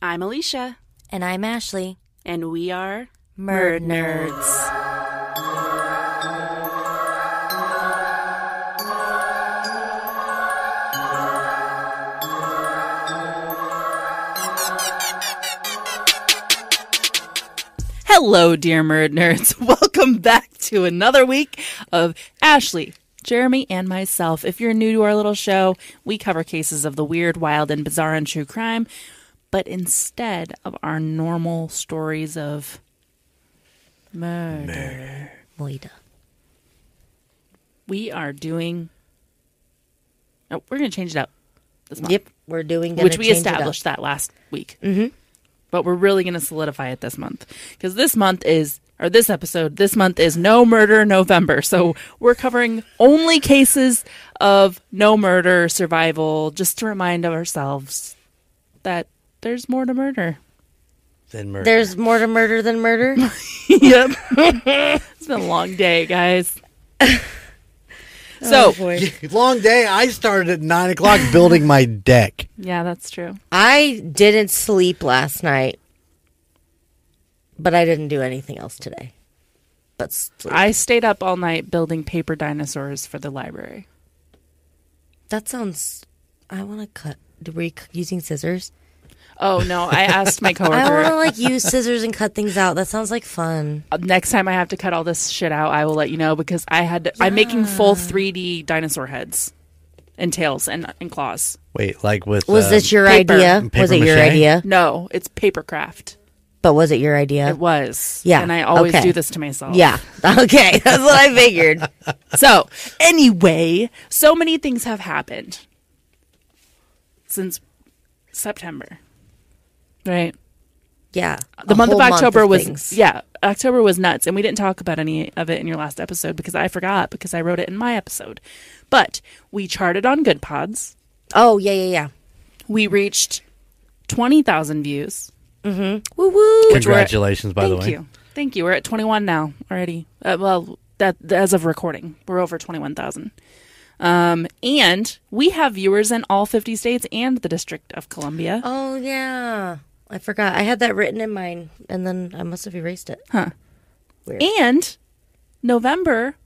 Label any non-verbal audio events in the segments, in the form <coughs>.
I'm Alicia, And I'm Ashlee. and we are Murd Nerds. Hello, dear Murd Nerds. <laughs> Welcome back to another week of Ashlee, Jeremy, and myself. If you're new to our little show, we cover cases of the weird, wild, and bizarre and true crime, but instead of our normal stories of murder, Moida. we are doing. Oh, we're going to change it up this month. Yep, we're doing which we change it up. established that last week. Mm-hmm. But we're really going to solidify it this month because this month is, or this episode, this month is No Murder November. So we're covering only cases of no murder survival, just to remind ourselves that there's more to murder. Than murder. There's more to murder than murder. <laughs> yep, <laughs> it's been a long day, guys. <laughs> so Oh, long day. I started at nine o'clock building my deck. yeah, that's true. I didn't sleep last night, but I didn't do anything else today. But sleep. I stayed up all night building paper dinosaurs for the library. that sounds. I want to cut. Were you using scissors? Oh no, I asked my <laughs> coworker. I want to like use scissors and cut things out. That sounds like fun. Uh, next time I have to cut all this shit out, I will let you know because I had to, I'm making full 3D dinosaur heads and tails and, and claws. Wait, like with Was um, this your paper. idea? Paper Was it your idea? No, it's paper craft. But was it your idea? It was. Yeah, And I always okay. do this to myself. Yeah. <laughs> Okay, that's what I figured. <laughs> So, anyway, so many things have happened since September. Right? Yeah. the month of whole October was things. yeah, October was nuts, and we didn't talk about any of it in your last episode because I forgot because I wrote it in my episode. But we charted on Goodpods. Oh yeah, yeah, yeah. We reached twenty thousand views. Woo woo. Congratulations, by the way. Thank you, thank you. We're at twenty one now already. Uh, well, that as of recording, we're over twenty one thousand. Um, and we have viewers in all fifty states and the District of Columbia. Oh yeah. I forgot. I had that written in mine, and then I must have erased it. Huh. Weird. And November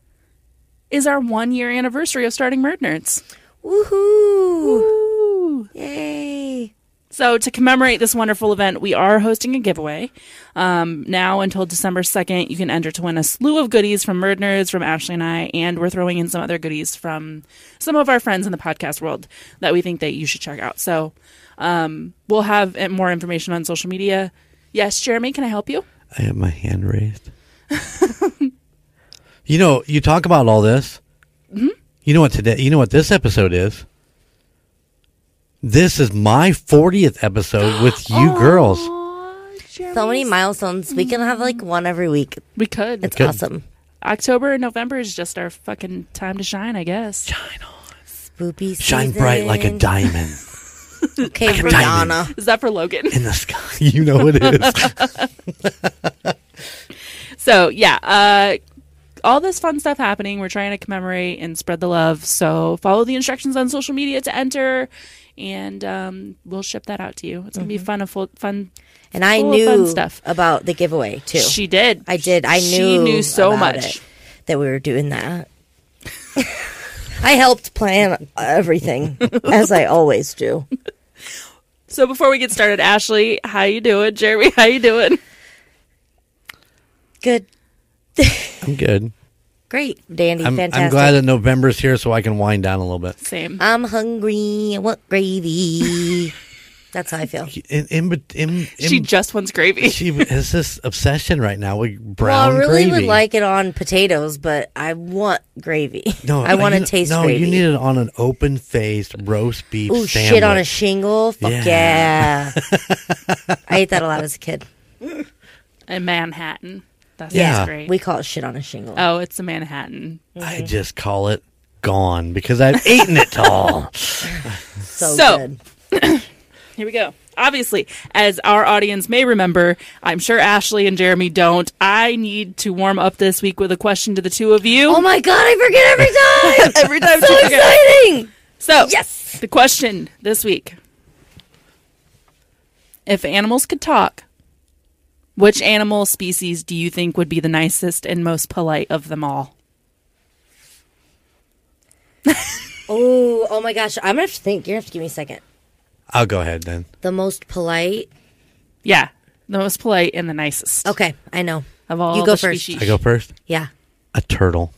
is our one year anniversary of starting Murd Nerds. Woohoo! Woo! Yay! So, to commemorate this wonderful event, we are hosting a giveaway. Um, now until December 2nd, you can enter to win a slew of goodies from Murd Nerds, from Ashlee and I, and we're throwing in some other goodies from some of our friends in the podcast world that we think that you should check out. So, um, we'll have more information on social media. Yes, Jeremy, can I help you? I have my hand raised. <laughs> you know, you talk about all this. Mm-hmm. You know what today? You know what this episode is? This is my 40th episode with <gasps> you girls. So many milestones. We can have like one every week. We could. It's Good. awesome. October and November is just our fucking time to shine, I guess. Shine on. Spoopy Shine bright like a diamond <laughs> Okay, like a Rihanna. diamond. Is that for Logan? in the sky. <laughs> You know it is. <laughs> So yeah, uh, all this fun stuff happening. We're trying to commemorate and spread the love. So follow the instructions on social media to enter, and um, we'll ship that out to you. It's gonna be fun, a full, fun. And I full of fun knew stuff. about the giveaway too. She did. I did. I knew. She knew so about much. it, that we were doing that. <laughs> I helped plan everything, <laughs> as I always do. So before we get started, Ashlee, how you doing? Jeremy, how you doing? Good, <laughs> I'm good. Great, dandy, I'm, fantastic. I'm glad that November's here so I can wind down a little bit. Same. I'm hungry. I want gravy. <laughs> That's how I feel. In, in, in, in, she just wants gravy. she has this obsession right now with brown Well, I really gravy. would like it on potatoes, but I want gravy. no, <laughs> I want to you- taste No, gravy. you need it on an open faced roast beef Ooh, sandwich. shit on a shingle. Fuck Yeah. yeah. <laughs> I ate that a lot as a kid. In Manhattan. That's Yeah. great. We call it shit on a shingle. oh, it's a Manhattan. I just call it gone because I've eaten it all. <laughs> so, so- good. <coughs> Here we go. Obviously, as our audience may remember, I'm sure Ashlee and Jeremy don't. I need to warm up this week with a question to the two of you. Oh my god, I forget every <laughs> time. Every time so exciting. So, Yes. the question this week If animals could talk, which animal species do you think would be the nicest and most polite of them all? <laughs> Oh, oh my gosh. I'm gonna have to think. You're gonna have to give me a second. I'll go ahead then. The most polite. Yeah, the most polite and the nicest Okay, I know. of all you go the first. species. I go first. Yeah. A turtle.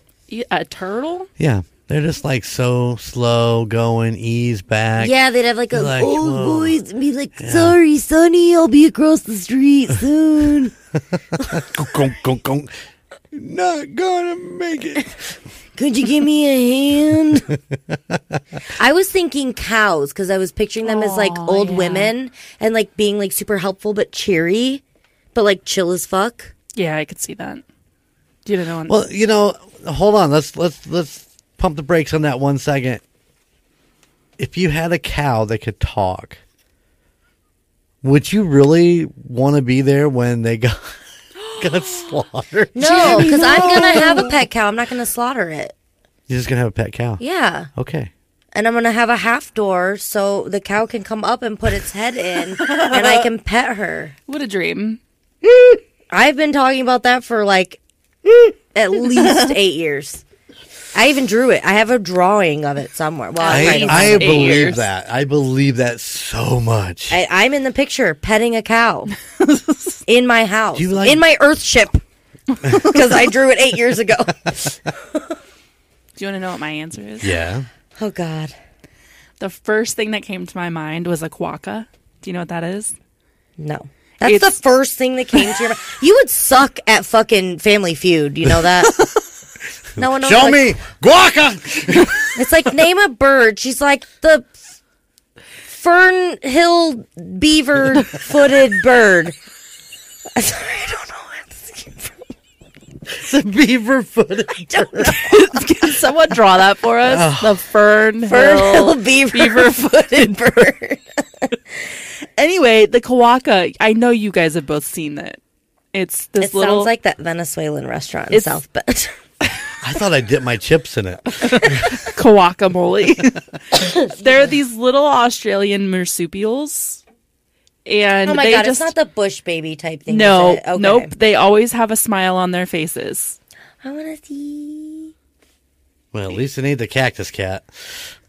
A turtle? Yeah, they're just like so slow going, ease back. Yeah, they'd have like a Like, old whoa. voice and be like, "Sorry, Sonny, I'll be across the street soon." <laughs> Not gonna make it. Could you give me a hand? <laughs> I was thinking cows because I was picturing them as like old yeah. women and like being like super helpful but cheery, but like chill as fuck. Yeah, I could see that. You don't know. Well, you know, hold on. Let's let's let's pump the brakes on that one second. If you had a cow that could talk, would you really want to be there when they got <laughs> got <gasps> slaughtered? No, because I'm gonna have a pet cow. I'm not gonna slaughter it. You're just gonna have a pet cow. Yeah, Okay. and I'm gonna have a half door so the cow can come up and put its head in, and I can pet her. <laughs> what a dream. I've been talking about that for like <laughs> at least eight years. I even drew it. I have a drawing of it somewhere. Well, I, right I believe years. that. I believe that so much. I, I'm in the picture petting a cow <laughs> in my house, you like- in my Earth ship, <laughs> because I drew it eight years ago. Do you want to know what my answer is? yeah. Oh God, The first thing that came to my mind was a quokka. Do you know what that is? no. That's It's- the first thing that came to your mind. You would suck at fucking Family Feud. You know that? <laughs> No one knows. Show like- me guaca. <laughs> It's like name a bird. She's like the fern hill beaver footed bird. I'm <laughs> Sorry, I don't know. where this came from. the beaver footed. <laughs> Can someone draw that for us? Oh. the fern, Fern hill. hill beaver, beaver footed bird. Anyway, the quokka. I know you guys have both seen it. It's this It little sounds like that Venezuelan restaurant in South Bend. I thought I dipped my chips in it. <laughs> guacamole. <laughs> They're these little Australian marsupials, and oh my they god, just it's not the bush baby type thing. no. Okay. nope. They always have a smile on their faces. I want to see. Well, at least it ain't the cactus cat.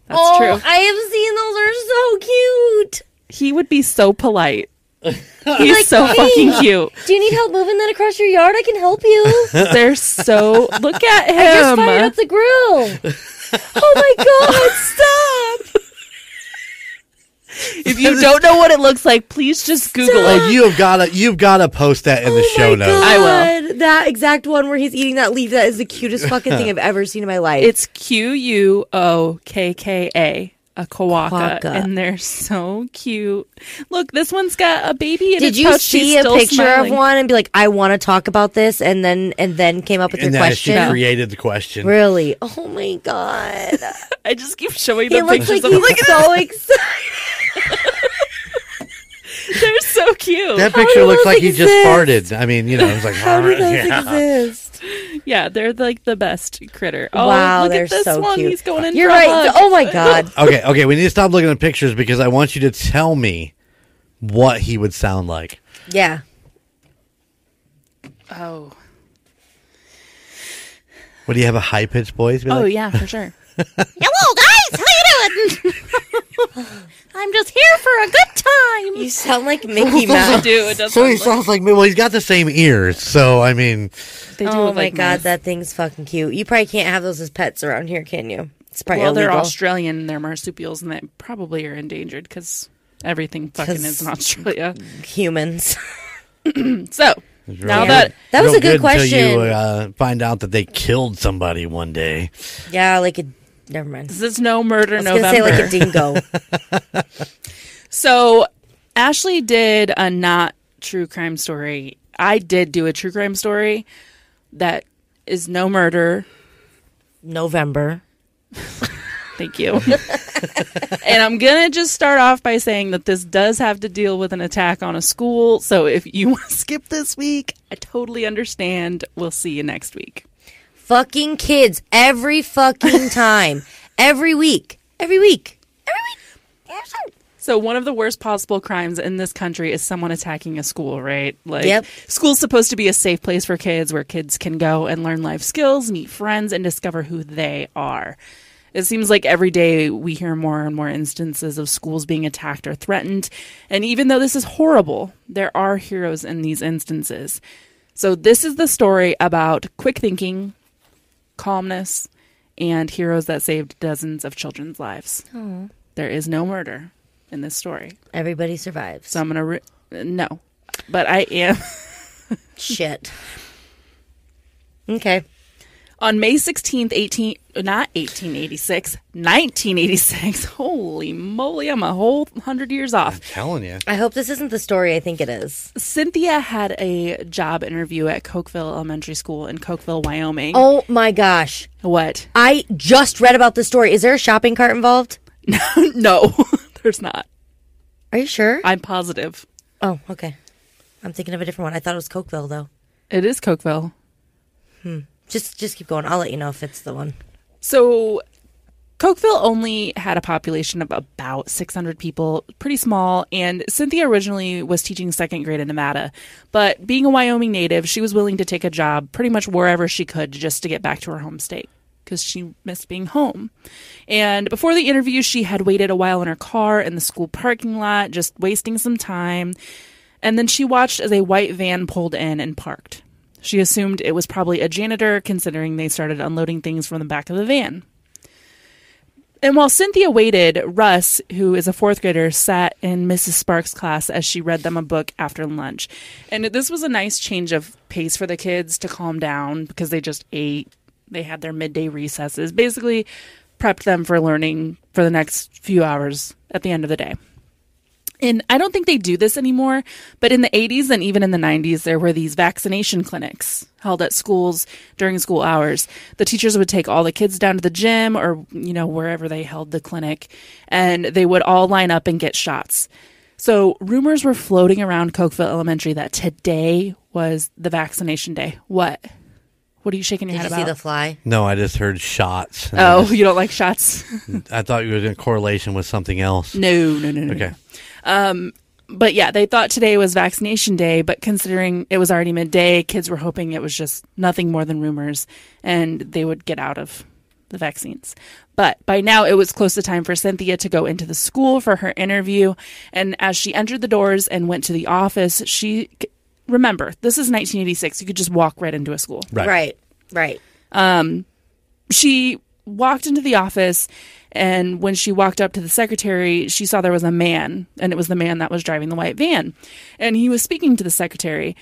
That's oh, true. I have seen those. They're so cute. He would be so polite. He's like, so "Hey." fucking uh, cute. Do you need help moving that across your yard? I can help you. <laughs> They're so. Look at him. I just fired up the grill. oh my god, stop! if you don't know what it looks like, please just Google it. Oh, you have got to you've got to post that in the oh show my notes. I God. That exact one where he's eating that leaf, that is the cutest fucking thing I've ever seen in my life. It's Q U O K K A, a kawaka, Quokka. and they're so cute. Look, this one's got a baby in Did its you pouch. She's see a picture smiling. of one and be like, I want to talk about this, and then and then came up with and your then she created the question. Really? Oh my god! <laughs> I just keep showing He them looks pictures like of them. he's so excited. <laughs> <laughs> They're so cute. That picture looks those like he just farted. I mean, you know, it's like <laughs> How do <laughs> those yeah. exist? yeah, they're like the best critter. Oh, wow, look they're at this so one. cute. He's going in You're for right. hug. Oh my god. Okay, okay, we need to stop looking at pictures because I want you to tell me what he would sound like. Yeah. Oh, Would he have a high pitched voice? Be oh like, yeah, for sure. Hello, guys. How you doing? <laughs> I'm just here for a good time. You sound like <laughs> Mickey Mouse. do. It does. So he like- sounds like. Well, he's got the same ears, so I mean, they do Oh look my like god, mice. that thing's fucking cute. You probably can't have those as pets around here, can you? It's probably Well, they're illegal. Australian. They're marsupials, and they probably are endangered because everything fucking 'Cause- is in <laughs> Australia. Humans. <clears throat> So now Yeah. that That was real a good Until you question. uh, find out that they killed somebody one day. Yeah, like a. Never mind. this is no murder I was gonna say November. like a dingo. <laughs> so Ashlee did a not true crime story. I did do a true crime story that is no murder. November. <laughs> Thank you. <laughs> and I'm going to just start off by saying that this does have to deal with an attack on a school. So if you want to skip this week, I totally understand. We'll see you next week. Fucking kids every fucking <laughs> time. every week. Every week. Every week. So one of the worst possible crimes in this country is someone attacking a school, right? Like Yep. school's supposed to be a safe place for kids where kids can go and learn life skills, meet friends and discover who they are. It seems like every day we hear more and more instances of schools being attacked or threatened. And even though this is horrible, there are heroes in these instances. So this is the story about quick thinking, calmness, and heroes that saved dozens of children's lives. There is no murder in this story. Everybody survives. So I'm going to re- no. But I am <laughs> Shit. Okay. On May 16th, 18 not 1886, 1986. <laughs> Holy moly, I'm a whole 100 years off. I'm telling you. I hope this isn't the story I think it is. Cynthia had a job interview at Cokeville Elementary School in Cokeville, Wyoming. Oh my gosh. What? I just read about this story. Is there a shopping cart involved? <laughs> no, <laughs> there's not. Are you sure? I'm positive. oh, okay. I'm thinking of a different one. I thought it was Cokeville though. It is Cokeville. Hmm. Just just keep going. I'll let you know if it's the one. So Cokeville only had a population of about 600 people, pretty small, and Cynthia originally was teaching second grade in Nevada. But being a Wyoming native, she was willing to take a job pretty much wherever she could just to get back to her home state because she missed being home. And before the interview, she had waited a while in her car in the school parking lot, just wasting some time. And then she watched as a white van pulled in and parked. She assumed it was probably a janitor, considering they started unloading things from the back of the van. And while Cynthia waited, Russ, who is a fourth grader, sat in Mrs. Sparks' class as she read them a book after lunch. And this was a nice change of pace for the kids to calm down because they just ate. They had their midday recesses, basically prepped them for learning for the next few hours at the end of the day. And I don't think they do this anymore, but in the 80s and even in the 90s, there were these vaccination clinics held at schools during school hours. The teachers would take all the kids down to the gym or, you know, wherever they held the clinic, and they would all line up and get shots. So rumors were floating around Cokeville Elementary that today was the vaccination day. What? What are you shaking your Did head you see about? the fly? No, I just heard shots. oh, just- you don't like shots? <laughs> I thought you were in correlation with something else. no, no, no, no. Okay. Um, but yeah, they thought today was vaccination day, but considering it was already midday, kids were hoping it was just nothing more than rumors and they would get out of the vaccines. But by now it was close to time for Cynthia to go into the school for her interview. And as she entered the doors and went to the office, she remember, this is 1986. You could just walk right into a school Right. Right. Right. Um, she walked into the office and when she walked up to the secretary she saw there was a man and it was the man that was driving the white van. And he was speaking to the secretary.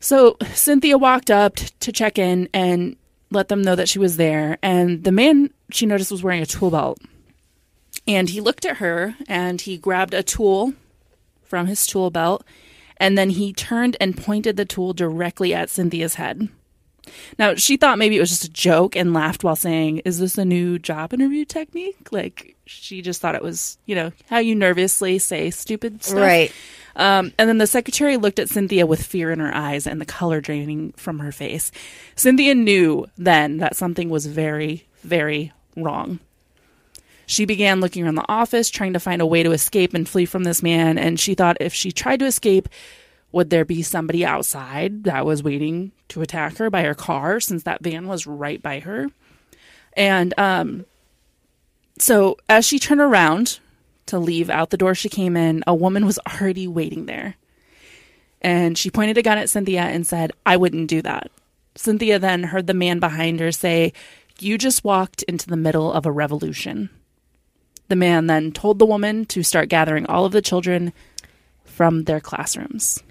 So cynthia walked up to check in and let them know that she was there. And the man she noticed was wearing a tool belt. And he looked at her and he grabbed a tool from his tool belt and then he turned and pointed the tool directly at cynthia's head now, she thought maybe it was just a joke and laughed while saying, Is this a new job interview technique? Like, she just thought it was, you know, how you nervously say stupid stuff. Right. Um, and then the secretary looked at Cynthia with fear in her eyes and the color draining from her face. Cynthia knew then that something was very, very wrong. She began looking around the office, trying to find a way to escape and flee from this man. And she thought if she tried to escape, would there be somebody outside that was waiting to attack her by her car since that van was right by her? And um, so as she turned around to leave out the door she came in, a woman was already waiting there. And she pointed a gun at Cynthia and said, I wouldn't do that. Cynthia then heard the man behind her say, You just walked into the middle of a revolution. The man then told the woman to start gathering all of the children from their classrooms.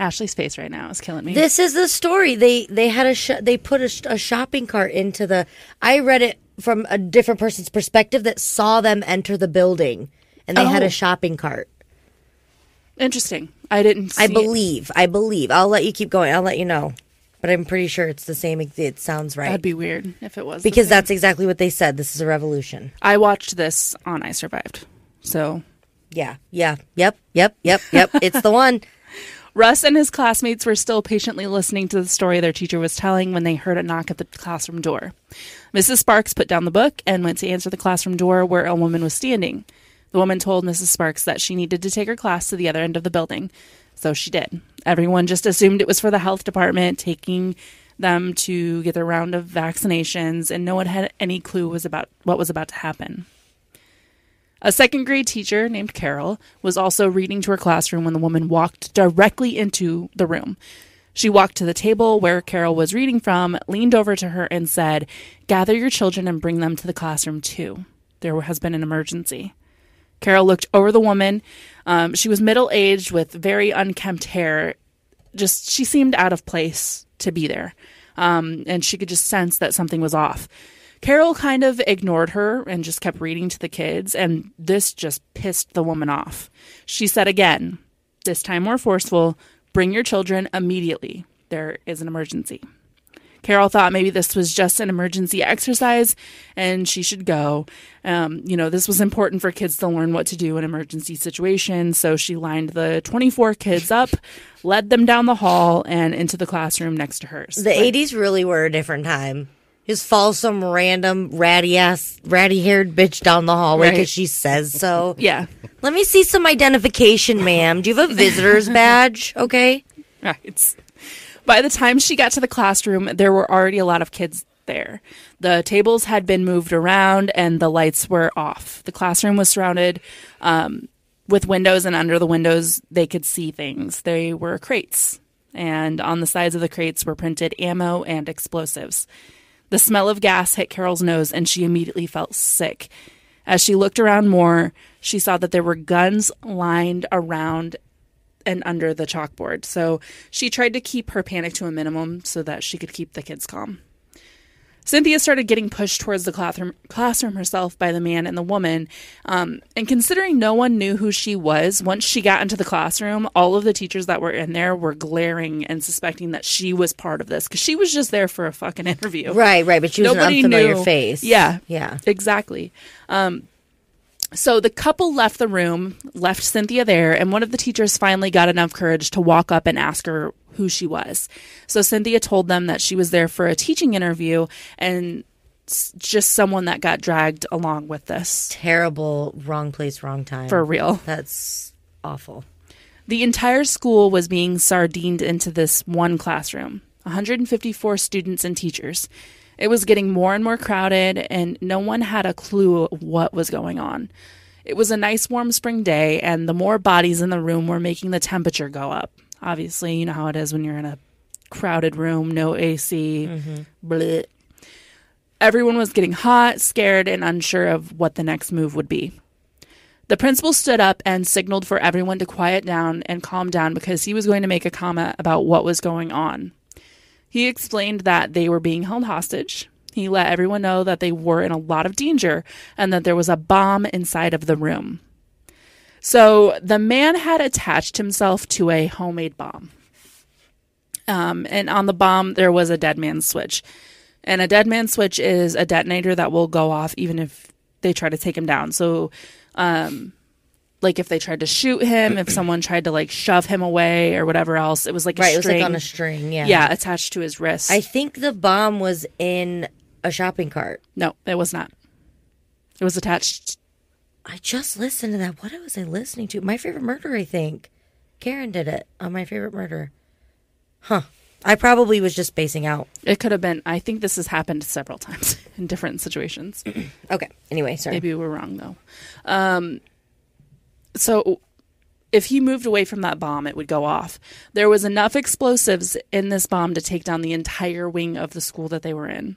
Ashlee's face right now is killing me. This is the story. They they had a sh- they put a, sh- a shopping cart into the. I read it from a different person's perspective that saw them enter the building, and they had Oh. a shopping cart. Interesting. I didn't. See I it. believe. I believe. I'll let you keep going. I'll let you know, but I'm pretty sure it's the same. It sounds right That'd be weird if it was because that's exactly what they said. This is a revolution. I watched this on I Survived. So Yeah. Yeah. Yep. Yep. Yep. Yep. <laughs> it's the one. Russ and his classmates were still patiently listening to the story their teacher was telling when they heard a knock at the classroom door. Mrs. Sparks put down the book and went to answer the classroom door where a woman was standing. The woman told Mrs. Sparks that she needed to take her class to the other end of the building. So she did. Everyone just assumed it was for the health department taking them to get their round of vaccinations, and no one had any clue was about what was about to happen. A second grade teacher named Carol was also reading to her classroom when the woman walked directly into the room. She walked to the table where Carol was reading from, leaned over to her, and said, Gather your children and bring them to the classroom too. There has been an emergency. Carol looked over the woman. Um, she was middle aged with very unkempt hair. Just, she seemed out of place to be there. Um, and she could just sense that something was off. Carol kind of ignored her and just kept reading to the kids, and this just pissed the woman off. She said again, this time more forceful, bring your children immediately. There is an emergency. Carol thought maybe this was just an emergency exercise and she should go. Um, you know, this was important for kids to learn what to do in emergency situations. So she lined the 24 kids up, led them down the hall and into the classroom next to hers. The 80s really were a different time. Just follow some random ratty ass, ratty haired bitch down the hallway Right. because she says so. <laughs> yeah. Let me see some identification, ma'am. Do you have a visitor's <laughs> badge? Okay. Right. By the time she got to the classroom, there were already a lot of kids there. The tables had been moved around and the lights were off. The classroom was surrounded um, with windows, and under the windows, they could see things. They were crates, and on the sides of the crates were printed ammo and explosives. The smell of gas hit Carol's nose, and she immediately felt sick. As she looked around more, she saw that there were guns lined around and under the chalkboard. So she tried to keep her panic to a minimum so that she could keep the kids calm. Cynthia started getting pushed towards the classroom, classroom herself by the man and the woman. Um, and considering no one knew who she was, once she got into the classroom, all of the teachers that were in there were glaring and suspecting that she was part of this because she was just there for a fucking interview. Right, right. But she was Nobody an unfamiliar knew. face. Yeah. Yeah. Exactly. Um, so the couple left the room, left Cynthia there, and one of the teachers finally got enough courage to walk up and ask her who she was. So Cynthia told them that she was there for a teaching interview and just someone that got dragged along with this Terrible, wrong place, wrong time. for real. That's awful. The entire school was being sardined into this one classroom 154 students and teachers. It was getting more and more crowded, and no one had a clue what was going on. It was a nice warm spring day, and the more bodies in the room were making the temperature go up. Obviously, you know how it is when you're in a crowded room, no AC, mm-hmm. bleh. Everyone was getting hot, scared, and unsure of what the next move would be. The principal stood up and signaled for everyone to quiet down and calm down because he was going to make a comment about what was going on. He explained that they were being held hostage. He let everyone know that they were in a lot of danger and that there was a bomb inside of the room. So the man had attached himself to a homemade bomb. Um, and on the bomb, there was a dead man's switch. And a dead man's switch is a detonator that will go off even if they try to take him down. So, um, like if they tried to shoot him, if someone tried to like shove him away or whatever else, it was like a Right, it was like on a string. Yeah. yeah, attached to his wrist. I think the bomb was in a shopping cart. no, it was not. It was attached. I just listened to that. What was I listening to? My favorite murder, I think. Karen did it on my favorite murder. Huh. I probably was just spacing out. It could have been. I think this has happened several times <laughs> in different situations. <clears throat> Okay. Anyway, sorry. Maybe we're wrong though. Um, so if he moved away from that bomb, it would go off. There was enough explosives in this bomb to take down the entire wing of the school that they were in.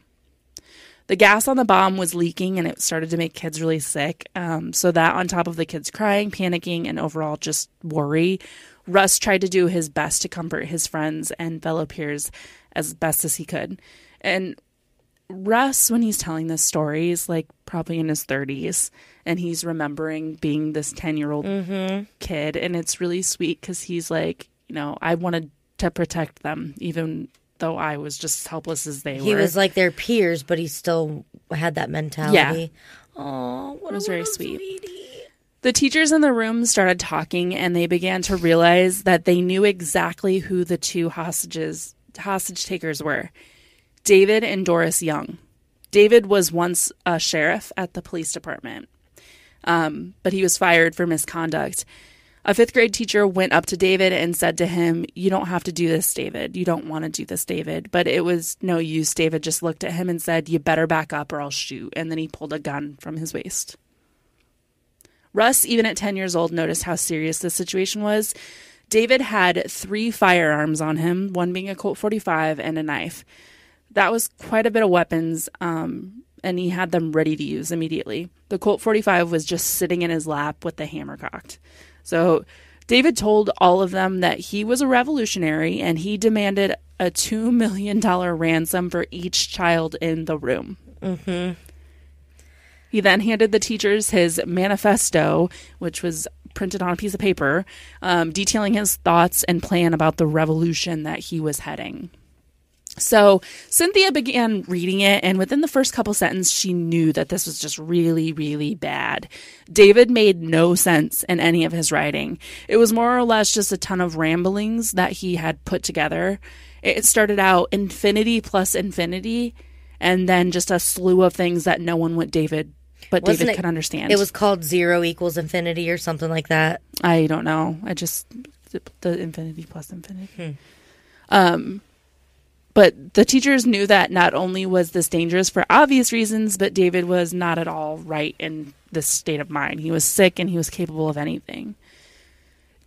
The gas on the bomb was leaking and it started to make kids really sick. Um, so, that on top of the kids crying, panicking, and overall just worry, Russ tried to do his best to comfort his friends and fellow peers as best as he could. And Russ, when he's telling this story, is like probably in his 30s and he's remembering being this 10 year old kid. And it's really sweet because he's like, you know, I wanted to protect them, even though I was just as helpless as they were. he was like their peers, but he still had that mentality. Yeah. Oh, what It was a very sweet. sweetie. The teachers in the room started talking and they began to realize that they knew exactly who the two hostages hostage takers were. David and Doris Young. David was once a sheriff at the police department. um, but he was fired for misconduct. A fifth grade teacher went up to David and said to him, You don't have to do this, David. You don't want to do this, David. But it was no use. David just looked at him and said, You better back up or I'll shoot. And then he pulled a gun from his waist. Russ, even at 10 years old, noticed how serious this situation was. David had three firearms on him, one being a Colt 45 and a knife. That was quite a bit of weapons, um, and he had them ready to use immediately. The Colt 45 was just sitting in his lap with the hammer cocked. So David told all of them that he was a revolutionary and he demanded a $2 million ransom for each child in the room. Mm-hmm. He then handed the teachers his manifesto, which was printed on a piece of paper, um, detailing his thoughts and plan about the revolution that he was heading. So Cynthia began reading it, and within the first couple sentences, she knew that this was just really, really bad. David made no sense in any of his writing. It was more or less just a ton of ramblings that he had put together. It started out infinity plus infinity, and then just a slew of things that no one would David but Wasn't David it- could understand. It was called zero equals infinity or something like that. I don't know. I just the, the infinity plus infinity. Um, but the teachers knew that not only was this dangerous for obvious reasons, but David was not at all right in this state of mind. He was sick and he was capable of anything.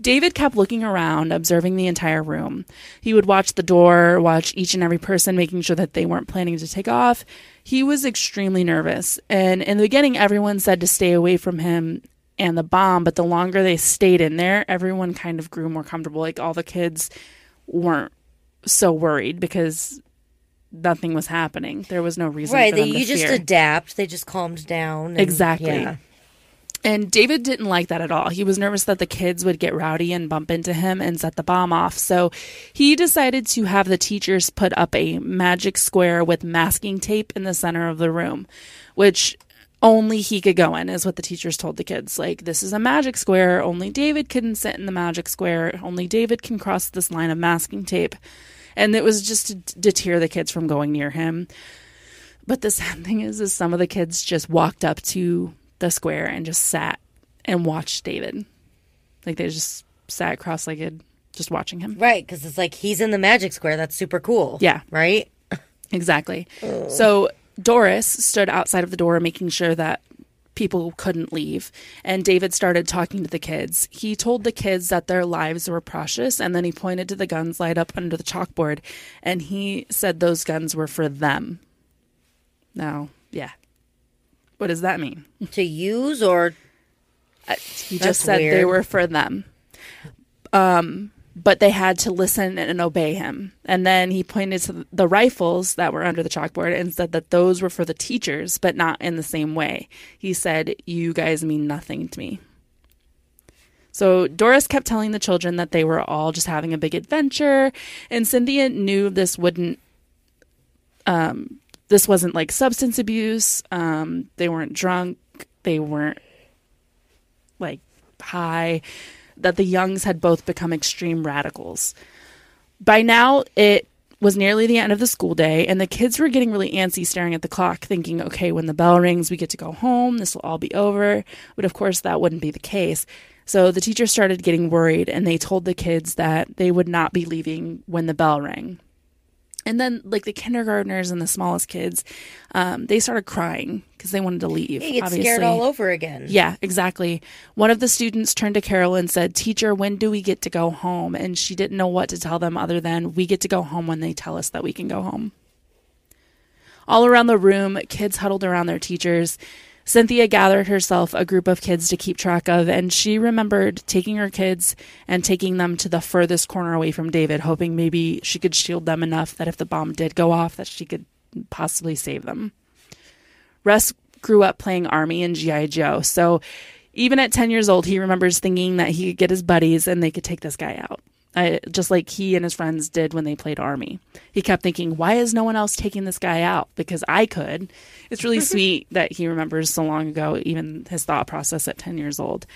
David kept looking around, observing the entire room. He would watch the door, watch each and every person, making sure that they weren't planning to take off. He was extremely nervous. And in the beginning, everyone said to stay away from him and the bomb, but the longer they stayed in there, everyone kind of grew more comfortable. Like all the kids weren't so worried because nothing was happening. There was no reason Right. for They, you just adapt. They just calmed down. and- Exactly. yeah. And David didn't like that at all. He was nervous that the kids would get rowdy and bump into him and set the bomb off. So he decided to have the teachers put up a magic square with masking tape in the center of the room, which only he could go in, is what the teachers told the kids. Like, this is a magic square. Only David can sit in the magic square. Only David can cross this line of masking tape. And it was just to deter the kids from going near him. But the sad thing is, is some of the kids just walked up to the square and just sat and watched David. Like they just sat cross-legged, just watching him. Right. Because it's like he's in the magic square. That's super cool. Yeah. Right. Exactly. So Doris stood outside of the door, making sure that people couldn't leave. And David started talking to the kids. He told the kids that their lives were precious, and then he pointed to the guns light up under the chalkboard, and he said those guns were for them. Now, yeah. What does that mean? To use or He That's just said they were for them. Um, but they had to listen and obey him. And then he pointed to the rifles that were under the chalkboard and said that those were for the teachers, but not in the same way. He said, You guys mean nothing to me. So Doris kept telling the children that they were all just having a big adventure, and Cynthia knew this wouldn't um this wasn't like substance abuse. Um they weren't drunk, they weren't like high, that the Youngs had both become extreme radicals. By now, it was nearly the end of the school day, and the kids were getting really antsy staring at the clock, thinking, okay, when the bell rings, we get to go home. This will all be over. But of course, that wouldn't be the case. So the teachers started getting worried, and they told the kids that they would not be leaving when the bell rang. And then, like the kindergartners and the smallest kids, um, they started crying because they wanted to leave. you get obviously. scared all over again. Yeah, exactly. One of the students turned to Carol and said, Teacher, when do we get to go home? And she didn't know what to tell them other than, We get to go home when they tell us that we can go home. All around the room, kids huddled around their teachers. Cynthia gathered herself a group of kids to keep track of, and she remembered taking her kids and taking them to the furthest corner away from David, hoping maybe she could shield them enough that if the bomb did go off, that she could possibly save them. Russ grew up playing Army and G.I. Joe. So even at 10 years old, he remembers thinking that he could get his buddies and they could take this guy out. I, just like he and his friends did when they played Army. He kept thinking, why is no one else taking this guy out? Because I could. It's really <laughs> sweet that he remembers so long ago, even his thought process at 10 years old,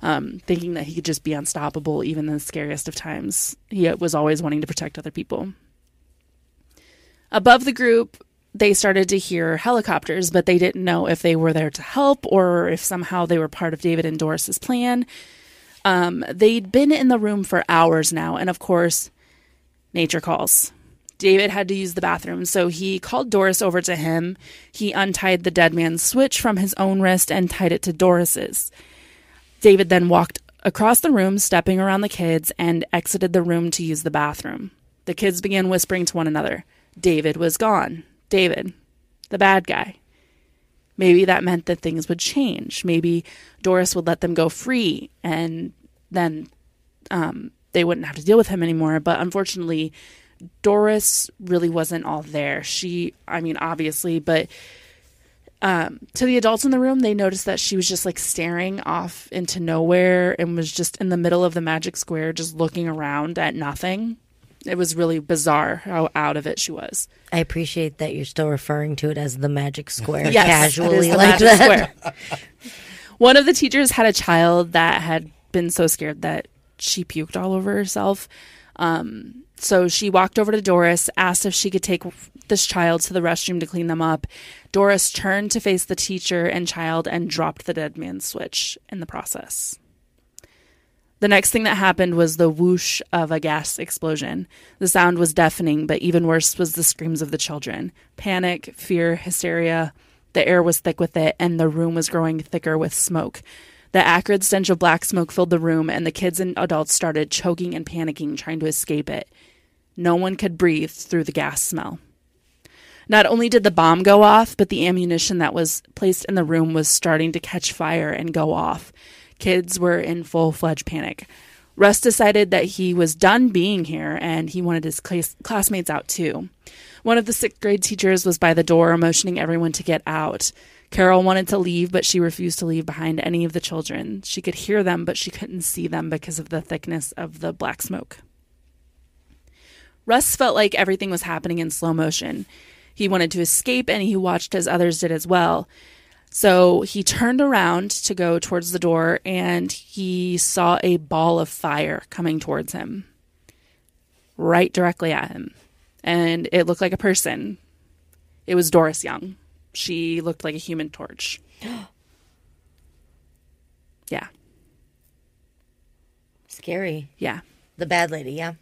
um, thinking that he could just be unstoppable even in the scariest of times. He was always wanting to protect other people. Above the group, they started to hear helicopters, but they didn't know if they were there to help or if somehow they were part of David and Doris's plan. Um, they'd been in the room for hours now, and of course, nature calls. David had to use the bathroom, so he called Doris over to him. He untied the dead man's switch from his own wrist and tied it to Doris's. David then walked across the room, stepping around the kids, and exited the room to use the bathroom. The kids began whispering to one another. David was gone. David, the bad guy. Maybe that meant that things would change. Maybe Doris would let them go free and then um, they wouldn't have to deal with him anymore. But unfortunately, Doris really wasn't all there. She, I mean, obviously, but um, to the adults in the room, they noticed that she was just like staring off into nowhere and was just in the middle of the magic square, just looking around at nothing. It was really bizarre how out of it she was. I appreciate that you're still referring to it as the magic square <laughs> Yes, casually like that. <laughs> One of the teachers had a child that had been so scared that she puked all over herself. Um, so she walked over to Doris, asked if she could take this child to the restroom to clean them up. Doris turned to face the teacher and child and dropped the dead man's switch in the process. The next thing that happened was the whoosh of a gas explosion. The sound was deafening, but even worse was the screams of the children. Panic, fear, hysteria. The air was thick with it, and the room was growing thicker with smoke. The acrid stench of black smoke filled the room, and the kids and adults started choking and panicking, trying to escape it. No one could breathe through the gas smell. Not only did the bomb go off, but the ammunition that was placed in the room was starting to catch fire and go off. Kids were in full fledged panic. Russ decided that he was done being here and he wanted his class- classmates out too. One of the sixth grade teachers was by the door, motioning everyone to get out. Carol wanted to leave, but she refused to leave behind any of the children. She could hear them, but she couldn't see them because of the thickness of the black smoke. Russ felt like everything was happening in slow motion. He wanted to escape and he watched as others did as well. So he turned around to go towards the door and he saw a ball of fire coming towards him, right directly at him. And it looked like a person. It was Doris Young. She looked like a human torch. <gasps> yeah, Scary. yeah. The bad lady, yeah.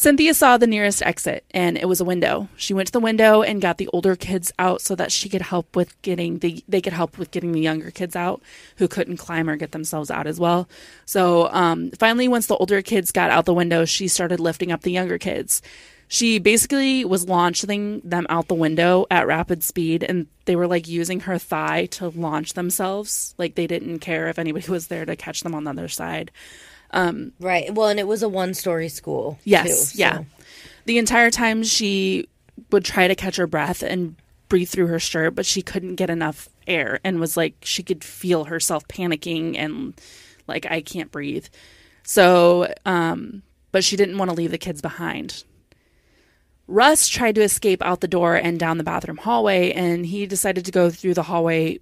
Cynthia saw the nearest exit and it was a window. She went to the window and got the older kids out so that she could help with getting the they could help with getting the younger kids out who couldn't climb or get themselves out as well. So um, finally, once the older kids got out the window, she started lifting up the younger kids. She basically was launching them out the window at rapid speed, and they were like using her thigh to launch themselves. Like they didn't care if anybody was there to catch them on the other side. Right. Well, and it was a one story school. Yes, too, yeah. so- The entire time she would try to catch her breath and breathe through her shirt, but she couldn't get enough air and was like she could feel herself panicking and like I can't breathe. So, um but she didn't want to leave the kids behind. Russ tried to escape out the door and down the bathroom hallway and he decided to go through the hallway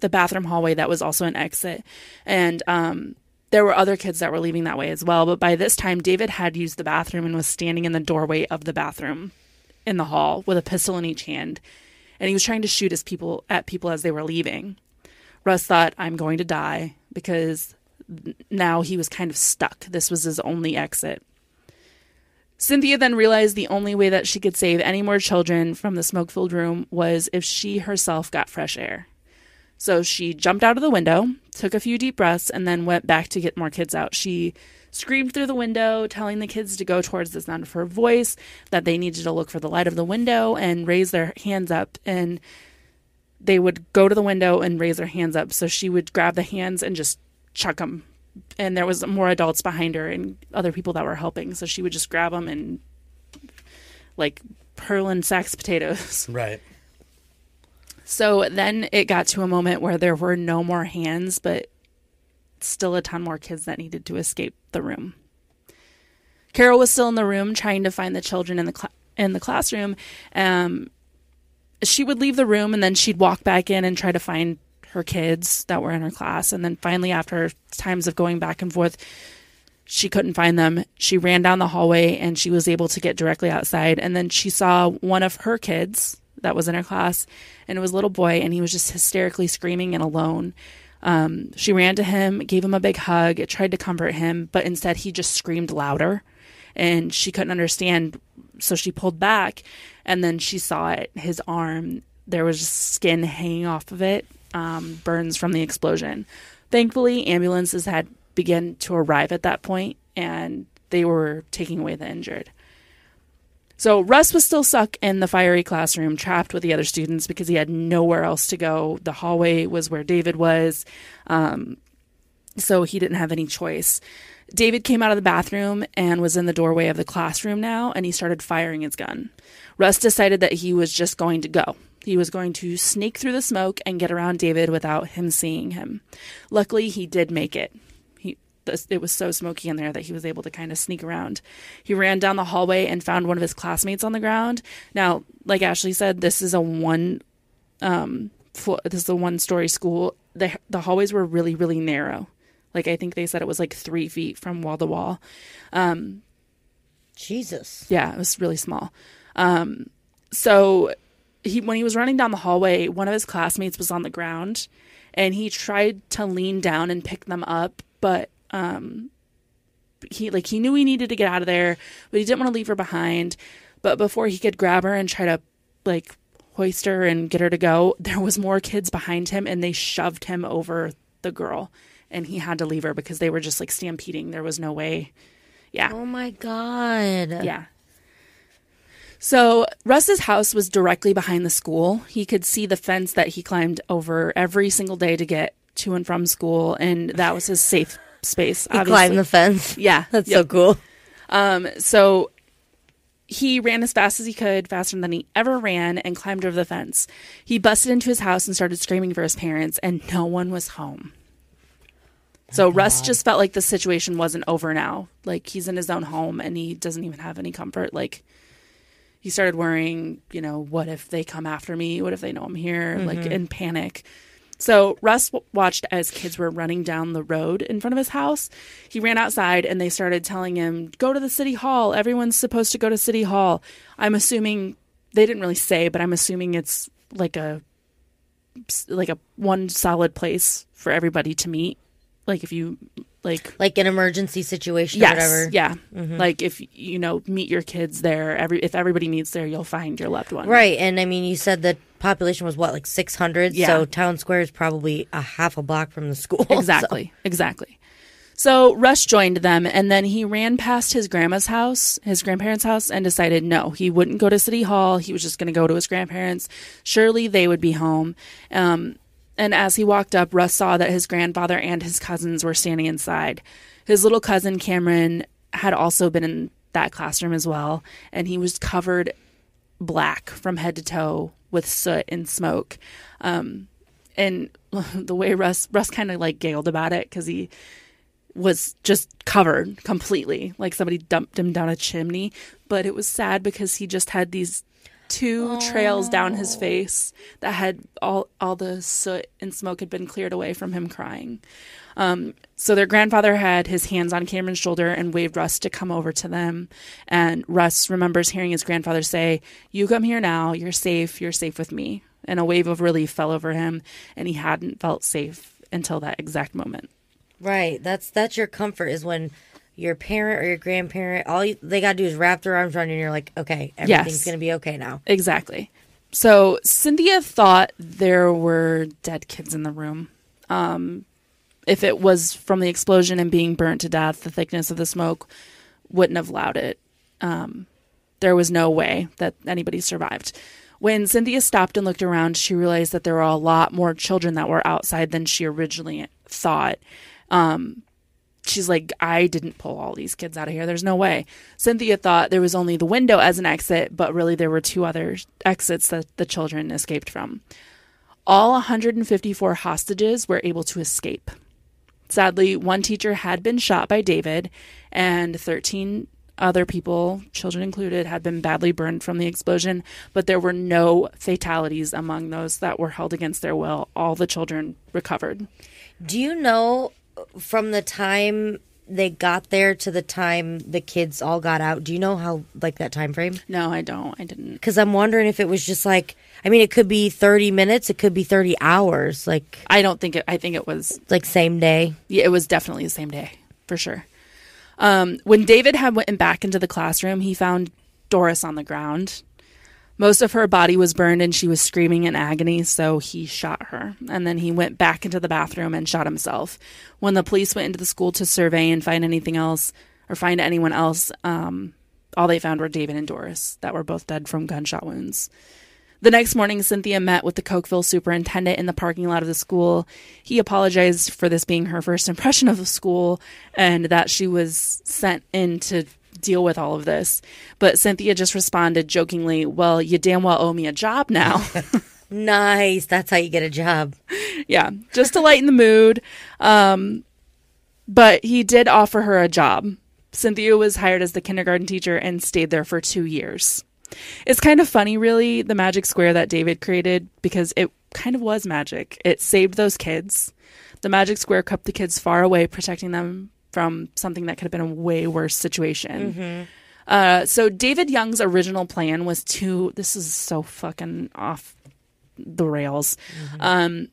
the bathroom hallway that was also an exit. And um there were other kids that were leaving that way as well, but by this time, David had used the bathroom and was standing in the doorway of the bathroom in the hall with a pistol in each hand, and he was trying to shoot his people at people as they were leaving. Russ thought, "I'm going to die," because now he was kind of stuck. This was his only exit. Cynthia then realized the only way that she could save any more children from the smoke filled room was if she herself got fresh air. So she jumped out of the window, took a few deep breaths, and then went back to get more kids out. She screamed through the window, telling the kids to go towards the sound of her voice, that they needed to look for the light of the window and raise their hands up. And they would go to the window and raise their hands up. So she would grab the hands and just chuck them. And there was more adults behind her and other people that were helping. So she would just grab them and like hurling sacks potatoes. <laughs> Right. So then it got to a moment where there were no more hands, but still a ton more kids that needed to escape the room. Carol was still in the room trying to find the children in the cl- in the classroom. Um, she would leave the room and then she'd walk back in and try to find her kids that were in her class. And then finally, after times of going back and forth, she couldn't find them. She ran down the hallway and she was able to get directly outside. And then she saw one of her kids that was in her class, and it was a little boy, and he was just hysterically screaming and alone. Um, she ran to him, gave him a big hug, tried to comfort him, but instead he just screamed louder, and she couldn't understand. So she pulled back, and then she saw it. His arm, there was skin hanging off of it, um, burns from the explosion. Thankfully, ambulances had begun to arrive at that point, and they were taking away the injured. So Russ was still stuck in the fiery classroom, trapped with the other students because he had nowhere else to go. The hallway was where David was, um, so he didn't have any choice. David came out of the bathroom and was in the doorway of the classroom now, and he started firing his gun. Russ decided that he was just going to go. He was going to sneak through the smoke and get around David without him seeing him. Luckily, he did make it. He it was so smoky in there that he was able to kind of sneak around. He ran down the hallway and found one of his classmates on the ground. Now, like Ashley said, this is a one um flo- this is a one story school. The the hallways were really really narrow. Like I think they said it was like three feet from wall to wall. Jesus. Yeah, it was really small. Um, so he when he was running down the hallway, one of his classmates was on the ground, and he tried to lean down and pick them up, but um, he like he knew he needed to get out of there, but he didn't want to leave her behind. But before he could grab her and try to like hoist her and get her to go, there was more kids behind him, and they shoved him over the girl, and he had to leave her because they were just like stampeding. There was no way. Yeah. Oh my god. Yeah. So Russ's house was directly behind the school. He could see the fence that he climbed over every single day to get to and from school, and that was his safe space. He obviously. climbed the fence. Yeah, <laughs> That's yep. so cool. Um, so he ran as fast as he could, faster than he ever ran, and climbed over the fence. He busted into his house and started screaming for his parents, and no one was home. So Russ just felt like the situation wasn't over now. Like he's in his own home and he doesn't even have any comfort. Like he started worrying, you know, what if they come after me? What if they know I'm here? Like mm-hmm. in panic. So Russ w- watched as kids were running down the road in front of his house. He ran outside and they started telling him, "Go to the city hall. Everyone's supposed to go to city hall." I'm assuming they didn't really say, but I'm assuming it's like a like a one solid place for everybody to meet. Like if you like Like an emergency situation yes, or whatever. yeah. Mm-hmm. Like if you know meet your kids there. Every if everybody meets there, you'll find your loved one. Right. And I mean, you said the population was what, like 600? Yeah. So town square is probably a half a block from the school. <laughs> Exactly. Exactly. So Russ joined them and then he ran past his grandma's house, his grandparents' house, and decided no, he wouldn't go to City Hall. He was just going to go to his grandparents. Surely they would be home. Um, and as he walked up, Russ saw that his grandfather and his cousins were standing inside. His little cousin Cameron had also been in that classroom as well, and he was covered black from head to toe with soot and smoke. Um, and <laughs> the way Russ Russ kind of like giggled about it because he was just covered completely, like somebody dumped him down a chimney. But it was sad because he just had these two trails down his face that had all all the soot and smoke had been cleared away from him crying. Um, so their grandfather had his hands on Cameron's shoulder and waved Russ to come over to them. And Russ remembers hearing his grandfather say, "You come here now. You're safe. You're safe with me." And a wave of relief fell over him, and he hadn't felt safe until that exact moment. Right. That's that's your comfort is when your parent or your grandparent, all you, they got to do is wrap their arms around you and you're like, okay, everything's Yes. going to be okay now. Exactly. So Cynthia thought there were dead kids in the room. Um, if it was from the explosion and being burnt to death, the thickness of the smoke wouldn't have allowed it. Um, there was no way that anybody survived. When Cynthia stopped and looked around, she realized that there were a lot more children that were outside than she originally thought. Um, she's like, I didn't pull all these kids out of here. There's no way. Cynthia thought there was only the window as an exit, but really there were two other exits that the children escaped from. All 154 hostages were able to escape. Sadly, one teacher had been shot by David, and 13 other people, children included, had been badly burned from the explosion, but there were no fatalities among those that were held against their will. All the children recovered. Do you know from the time they got there to the time the kids all got out? Do you know how like that time frame? No, I don't. I didn't. Because I'm wondering if it was just like I mean, it could be 30 minutes, it could be 30 hours, like I don't think it. I think it was. like same day. Yeah, it was definitely the same day for sure. Um, when David had went back into the classroom, he found Doris on the ground. Most of her body was burned and she was screaming in agony, so he shot her. And then he went back into the bathroom and shot himself. When the police went into the school to survey and find anything else or find anyone else, um, all they found were David and Doris that were both dead from gunshot wounds. The next morning, Cynthia met with the Cokeville superintendent in the parking lot of the school. He apologized for this being her first impression of the school and that she was sent in to deal with all of this. But Cynthia just responded jokingly, Well, you damn well owe me a job now. <laughs> <laughs> Nice. That's how you get a job. yeah, just to lighten the mood. Um, but he did offer her a job. Cynthia was hired as the kindergarten teacher and stayed there for two years. It's kind of funny, really, the magic square that David created because it kind of was magic. It saved those kids. The magic square kept the kids far away, protecting them from something that could have been a way worse situation. Uh, so David Young's original plan was to. This is so fucking off the rails. Um,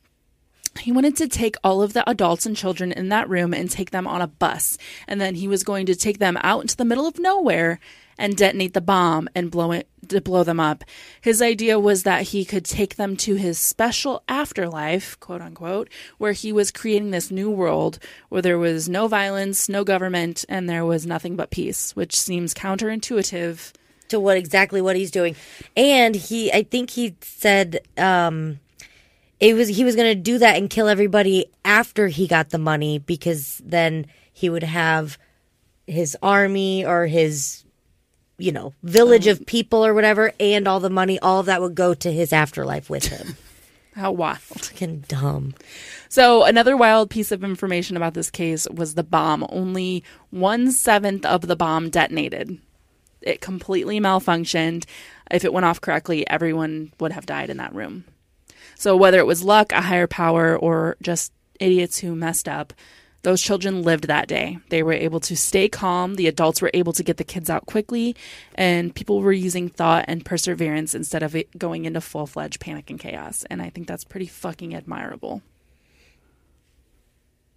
he wanted to take all of the adults and children in that room and take them on a bus. And then he was going to take them out into the middle of nowhere and detonate the bomb and blow it to blow them up. His idea was that he could take them to his special afterlife, quote unquote, where he was creating this new world where there was no violence, no government, and there was nothing but peace, which seems counterintuitive. to what exactly what he's doing. And he I think he said um it was he was going to do that and kill everybody after he got the money because then he would have his army or his you know, village of people or whatever and all the money all of that would go to his afterlife with him. <laughs> How wild. Fucking dumb. So, another wild piece of information about this case was the bomb. Only one seventh of the bomb detonated. It completely malfunctioned. If it went off correctly, everyone would have died in that room. So, whether it was luck, a higher power, or just idiots who messed up, those children lived that day. They were able to stay calm. The adults were able to get the kids out quickly, and people were using thought and perseverance instead of going into full fledged panic and chaos. And I think that's pretty fucking admirable.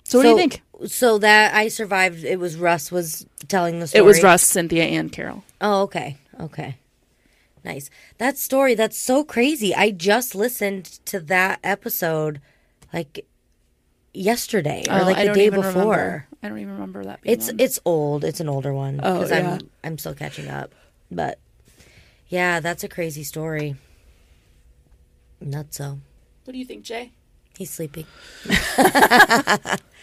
So, what do you think? So that I survived it was Russ was telling the story. It was Russ, Cynthia, and Carol. Oh, okay. Okay. Nice. That story, that's so crazy. I just listened to that episode like yesterday or Oh, like the day before. remember. I don't even remember that. Being It's one. it's old. It's an older one. Oh, because yeah. I'm I'm still catching up. But yeah, that's a crazy story. Nutso. What do you think, Jay? He's sleeping. <laughs> <laughs>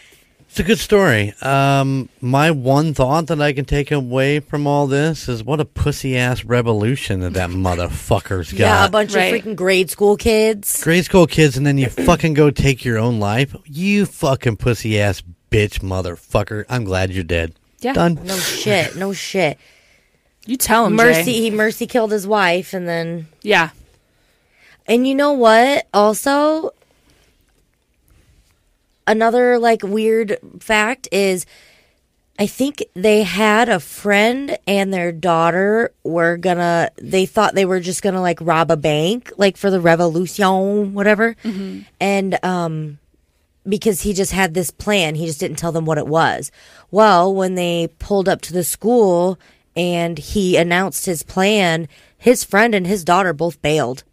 It's a good story. Um, my one thought that I can take away from all this is what a pussy ass revolution that that motherfucker's <laughs> Yeah, a bunch Right. of freaking grade school kids. Grade school kids, and then you fucking go take your own life. You fucking pussy ass bitch motherfucker. I'm glad you're dead. Yeah. Done. No shit. No shit. You tell him, Mercy Jay. he mercy killed his wife and then Yeah. And you know what? Also, another like weird fact is I think they had a friend and their daughter were gonna, they thought they were just gonna like rob a bank, like for the revolution, whatever. And, um, because he just had this plan, he just didn't tell them what it was. Well, when they pulled up to the school and he announced his plan, his friend and his daughter both bailed.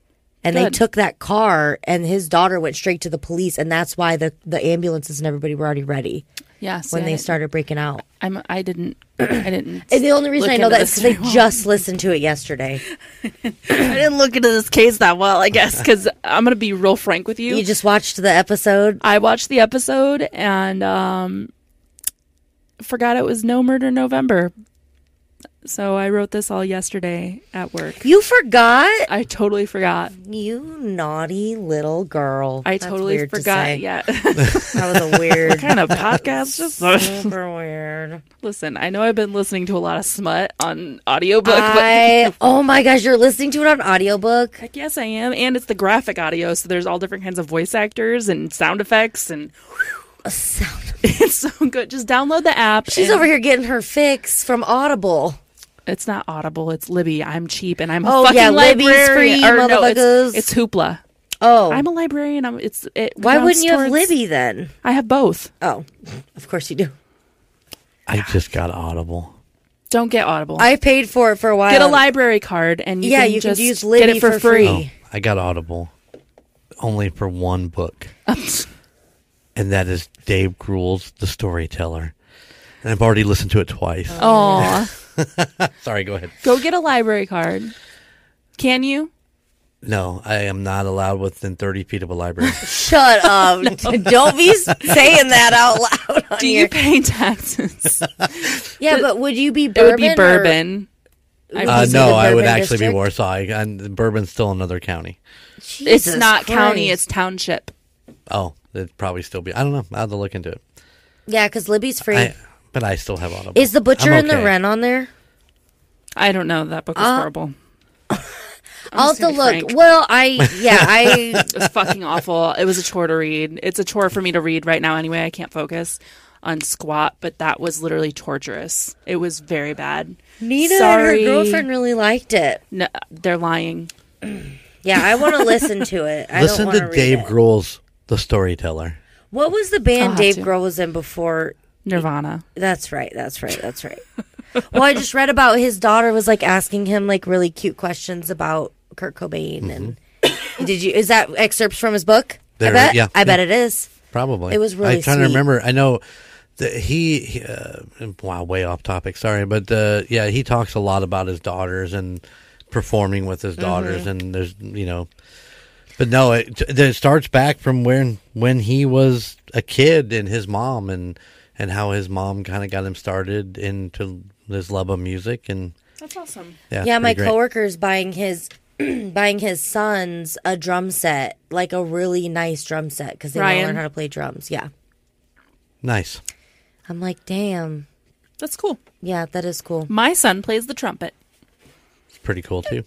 And they took that car, and his daughter went straight to the police, and that's why the, the ambulances and everybody were already ready Yes, when they started breaking out. I'm. I didn't. <clears throat> I didn't. And the only reason I know that is because I just listened to it yesterday. <laughs> I didn't look into this case that well. I guess because I'm gonna be real frank with you. You just watched the episode. I watched the episode and um, forgot it was No Murder November. So I wrote this all yesterday at work. You forgot? I totally forgot. You naughty little girl. I That's totally to forgot. say. Yeah, <laughs> That was a <laughs> weird. kind of podcast. Just super weird. listen. I know I've been listening to a lot of smut on audiobook, but I oh my gosh, you're listening to it on audiobook. Heck yes, I am. And it's the graphic audio, so there's all different kinds of voice actors and sound effects and a Sound- <laughs> It's so good. Just download the app. She's and- over here getting her fix from Audible. It's not Audible. It's Libby. I'm cheap and I'm a Oh, fucking yeah, Libby's librarian. free, Or no, motherfuckers. it's, it's Hoopla. Oh, I'm a librarian. I'm, it's it. why wouldn't you have Libby then? I have both. Oh, of course you do. I just got Audible. Don't get Audible. I paid for it for a while. get a library card and you Yeah, can you can just use get Libby it for, for free. free. Oh, I got Audible only for one book, <laughs> and that is Dave Grohl's The Storyteller. And I've already listened to it twice. Oh, <laughs> Sorry, go ahead. go get a library card. Can you? No, I am not allowed within 30 feet of a library. <laughs> Shut up! <laughs> Don't be saying that out loud. On Do your- you pay taxes? Yeah, but would you be it bourbon? would be or- bourbon. would Uh, you no, the I would Bourbon actually be District? Warsaw. I, and Bourbon's still another county. It's Jesus not county. Christ. It's township. Oh, it'd probably still be. I don't know. I'll have to look into it. yeah, because Libby's free. I, but I still have Audible. Is the butcher I'm and the okay. wren on there? I don't know. That book was Uh, horrible. <laughs> I'll have to gonna be look. frank. Well, I <laughs> yeah, I It was fucking awful. It was a chore to read. It's a chore for me to read right now anyway. I can't focus on squat, but that was literally torturous. It was very bad. Nina and her girlfriend really liked it. No, they're lying. Yeah, I want to <laughs> listen to it. I Listen don't to wanna read Dave it. Grohl's The Storyteller. What was the I'll band have Dave to. Grohl was in before? Nirvana. That's right. That's right. That's right. well, I just read about his daughter was like asking him like really cute questions about Kurt Cobain and did you is that excerpts from his book? There- I bet. yeah, I bet yeah. it is. Probably. It was really I'm trying to sweet. remember. I know that he, he uh, wow, way off topic. Sorry, but uh, yeah, he talks a lot about his daughters and performing with his daughters, Mm-hmm. and there's you know, but no, it, it starts back from when when he was a kid and his mom and and how his mom kind of got him started into this love of music and That's awesome. yeah, yeah, my pretty great. coworker's buying his <clears throat> buying his sons a drum set, like a really nice drum set because they want to learn how to play drums. Yeah, nice. I'm like, damn. That's cool. Yeah, that is cool. My son plays the trumpet. It's pretty cool too.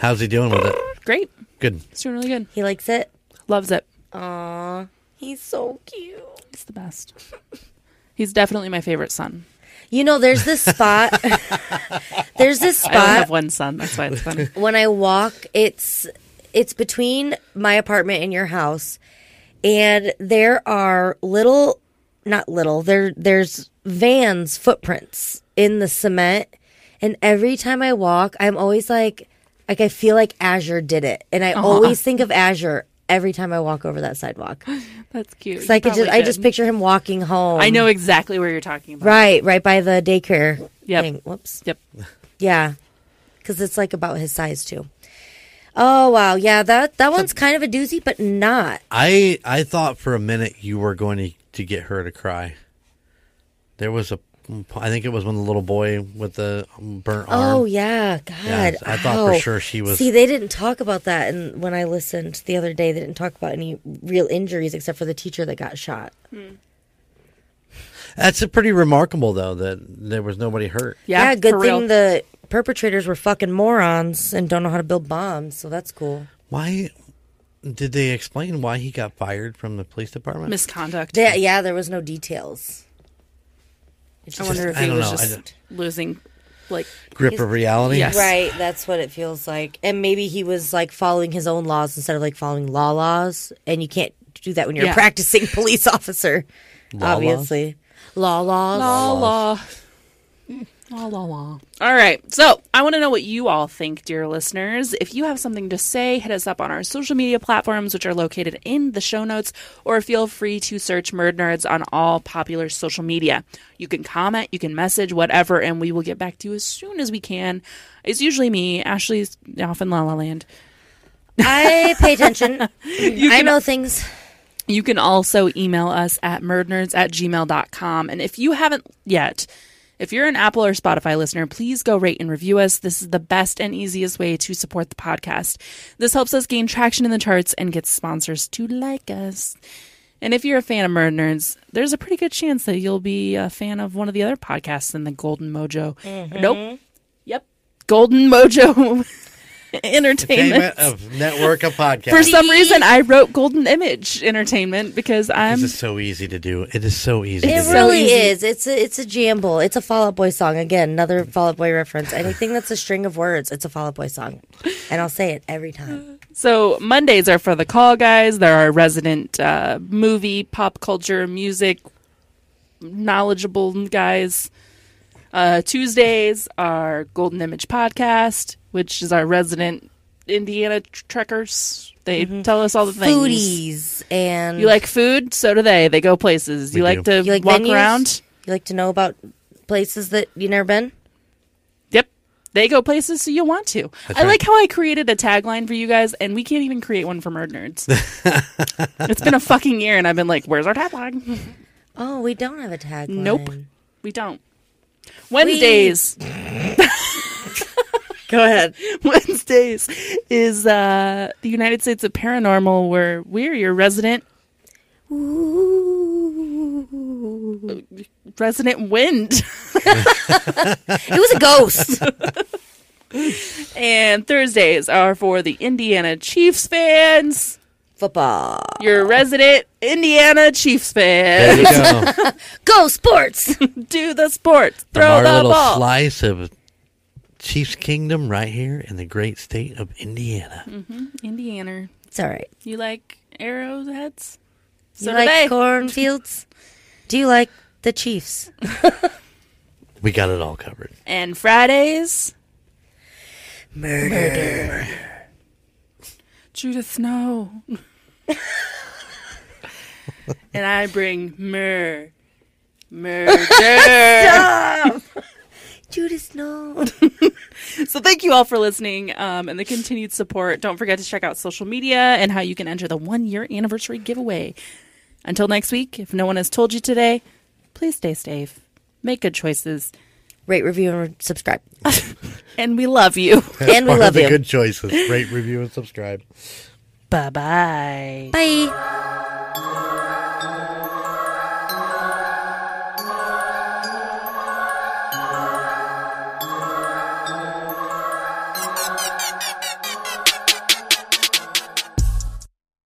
How's he doing with it? Great. Good. He's doing really good. He likes it. Loves it. Aw, he's so cute. He's the best. He's definitely my favorite son. You know, there's this spot. <laughs> there's this spot. I only have spot one son. That's why it's funny. <laughs> when I walk. It's it's between my apartment and your house, and there are little, not little. There there's vans footprints in the cement, and every time I walk, I'm always like, like I feel like Azure did it, and I always think of Azure every time I walk over that sidewalk. <laughs> That's cute. So I could just probably I just did. picture him walking home. I know exactly where you're talking about. Right, right by the daycare Yep. thing. Whoops. Yep. Yeah, because it's like about his size too. Oh wow, yeah that that one's kind of a doozy, but not. I I thought for a minute you were going to, to get her to cry. There was a, I think it was when the little boy with the burnt oh, arm. Oh yeah, God. Yeah, I thought for sure she was- See, they didn't talk about that, and when I listened the other day, they didn't talk about any real injuries except for the teacher that got shot. Hmm. That's a pretty remarkable though that there was nobody hurt. Yeah. good for thing real. the perpetrators were fucking morons and don't know how to build bombs, so that's cool. Why did they explain why he got fired from the police department? misconduct. Yeah, yeah, there was no details. I wonder if I he was know. Just losing, like, Grip of reality. Yes. Right, that's what it feels like. And maybe he was like following his own laws instead of like following law laws. And you can't do that when you're Yeah. a practicing <laughs> police officer. Law obviously. Law laws. Law la. La la la. All right. So I want to know what you all think, dear listeners. If you have something to say, hit us up on our social media platforms, which are located in the show notes, or feel free to search MurdNerds on all popular social media. You can comment, you can message, whatever, and we will get back to you as soon as we can. It's usually me. Ashley's off in La La Land. I pay attention. <laughs> I know things. You can also email us at murdnerds at gmail.com. And if you haven't yet, if you're an Apple or Spotify listener, please go rate and review us. This is the best and easiest way to support the podcast. This helps us gain traction in the charts and gets sponsors to like us. And if you're a fan of Murder Nerds, there's a pretty good chance that you'll be a fan of one of the other podcasts in the Golden Mojo. Nope. Mm-hmm. Yep. Golden Mojo <laughs> Entertainment. Entertainment of network of podcasts. For some reason, I wrote Golden Image Entertainment because I'm. this is so easy to do. It is so easy. It to do. really is. It's a it's a jamble. It's a Fall Out Boy song. Again, another Fall Out Boy reference. Anything that's a string of words, it's a Fall Out Boy song. And I'll say it every time. So Mondays are for the call guys. They're our resident uh, movie, pop culture, music knowledgeable guys. Uh, Tuesdays are Golden Image podcast, which is our resident Indiana trekkers. They mm-hmm. tell us all the things. Foodies and You like food? So do they. They go places. You We like do. to you like walk venues? around? You like to know about places that you never been? Yep. They go places so you want to. I right. like how I created a tagline for you guys, and we can't even create one for MurdNerds. <laughs> it's been a fucking year, and I've been like, where's our tagline? <laughs> Oh, we don't have a tagline. Nope. We don't. Wednesdays. <laughs> <laughs> Go ahead. Wednesdays is uh, the United States of Paranormal, where we're your resident Ooh. resident wind. <laughs> It was a ghost. <laughs> and Thursdays are for the Indiana Chiefs fans. Football. Your resident Indiana Chiefs There fan. you go. Go sports. Do the sports. Throw From Throw our the little ball. slice of Chiefs Kingdom right here in the great state of Indiana. Mm-hmm. Indiana. it's all right. You like arrowheads? So you like cornfields? Do you like the Chiefs? <laughs> We got it all covered. and Fridays, Murder. Judith Snow. <laughs> and I bring myrrh. Murder. <laughs> Judas, no. <laughs> so thank you all for listening um, and the continued support. Don't forget to check out social media and how you can enter the one year anniversary giveaway. Until next week, if no one has told you today, please stay safe, make good choices, Rate, review, and subscribe. <laughs> and we love you. <laughs> And we Part of love the you. good choices. Rate, review, and subscribe. bye bye. Bye.